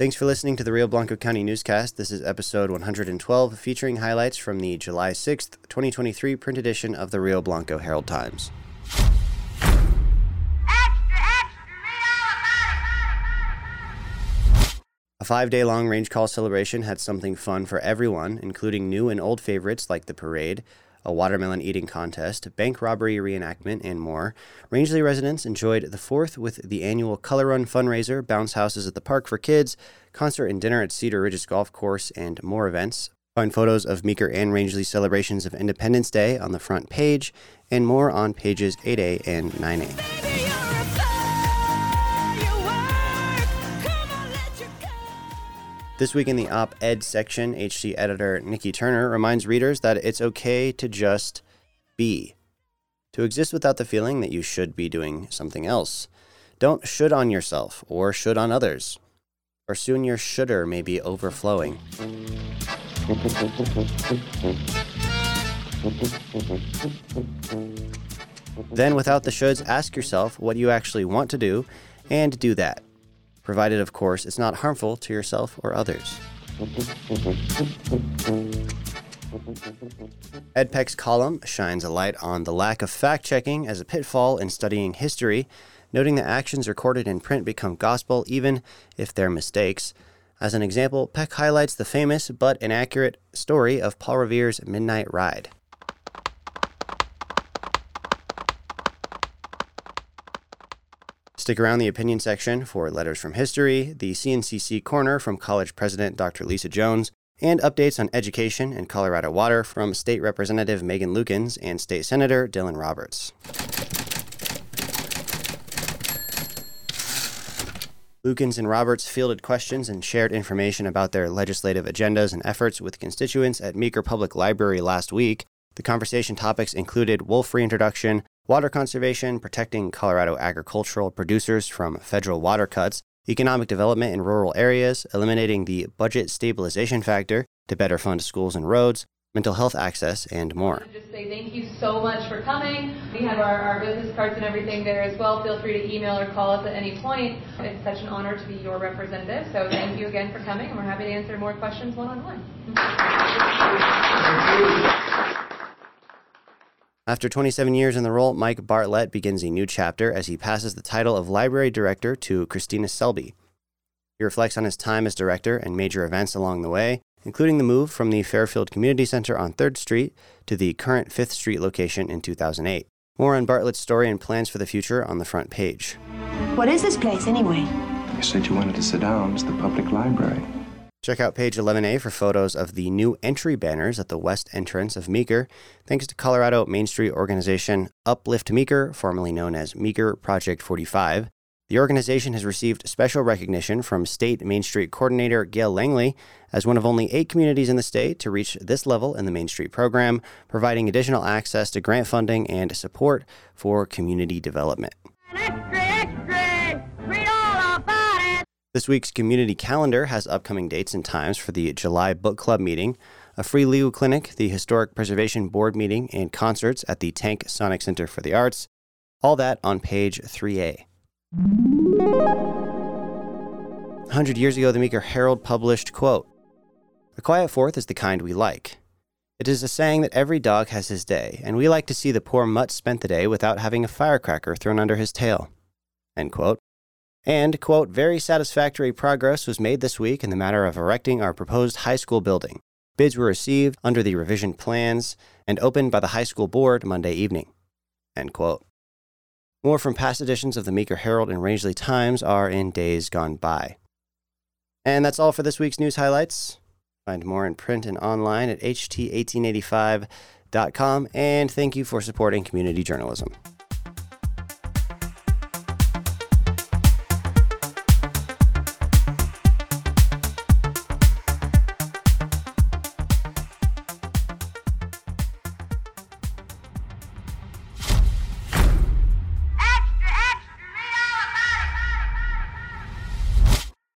Thanks for listening to the Rio Blanco County Newscast. This is episode 112, featuring highlights from the July 6th, 2023 print edition of the Rio Blanco Herald Times. A five day long Range Call celebration had something fun for everyone, including new and old favorites like the parade, a watermelon eating contest, bank robbery reenactment, and more. Rangely residents enjoyed the fourth with the annual Color Run fundraiser, bounce houses at the park for kids, concert and dinner at Cedar Ridges Golf Course, and more events. Find photos of Meeker and Rangely celebrations of Independence Day on the front page, and more on pages 8A and 9A. This week in the op ed section, HT editor Niki Turner reminds readers that it's okay to just be, to exist without the feeling that you should be doing something else. Don't should on yourself or should on others, or soon your shoulder may be overflowing. Then, without the shoulds, ask yourself what you actually want to do and do that provided, of course, it's not harmful to yourself or others. Ed Peck's column shines a light on the lack of fact checking as a pitfall in studying history, noting that actions recorded in print become gospel even if they're mistakes. As an example, Peck highlights the famous but inaccurate story of Paul Revere's Midnight Ride. Stick around the opinion section for letters from history, the CNCC corner from college president Dr. Lisa Jones, and updates on education and Colorado water from State Representative Meghan Lukens and State Senator Dylan Roberts. Lukens and Roberts fielded questions and shared information about their legislative agendas and efforts with constituents at Meeker Public Library last week. The conversation topics included wolf reintroduction, water conservation, protecting Colorado agricultural producers from federal water cuts, economic development in rural areas, eliminating the budget stabilization factor to better fund schools and roads, mental health access, and more. Just say thank you so much for coming. We have our, our business cards and everything there as well. Feel free to email or call us at any point. It's such an honor to be your representative. So thank you again for coming, and we're happy to answer more questions one on one. After 27 years in the role, Mike Bartlett begins a new chapter as he passes the title of library director to Christina Selby. He reflects on his time as director and major events along the way, including the move from the Fairfield Community Center on 3rd Street to the current 5th Street location in 2008. More on Bartlett's story and plans for the future on the front page. What is this place, anyway? You said you wanted to sit down. It's the public library. Check out page 11A for photos of the new entry banners at the west entrance of Meeker, thanks to Colorado Main Street organization Uplift Meeker, formerly known as Meeker Project 45. The organization has received special recognition from State Main Street Coordinator Gail Langley as one of only eight communities in the state to reach this level in the Main Street program, providing additional access to grant funding and support for community development. This week's community calendar has upcoming dates and times for the July Book Club meeting, a free legal clinic, the Historic Preservation Board meeting, and concerts at the Tank Sonic Center for the Arts. All that on page 3A. 100 years ago, the Meeker Herald published, quote, A quiet fourth is the kind we like. It is a saying that every dog has his day, and we like to see the poor mutt spent the day without having a firecracker thrown under his tail. End quote. And, quote, very satisfactory progress was made this week in the matter of erecting our proposed high school building. Bids were received under the revision plans and opened by the high school board Monday evening. End quote. More from past editions of the Meeker Herald and Rangely Times are in days gone by. And that's all for this week's news highlights. Find more in print and online at ht1885.com. And thank you for supporting community journalism.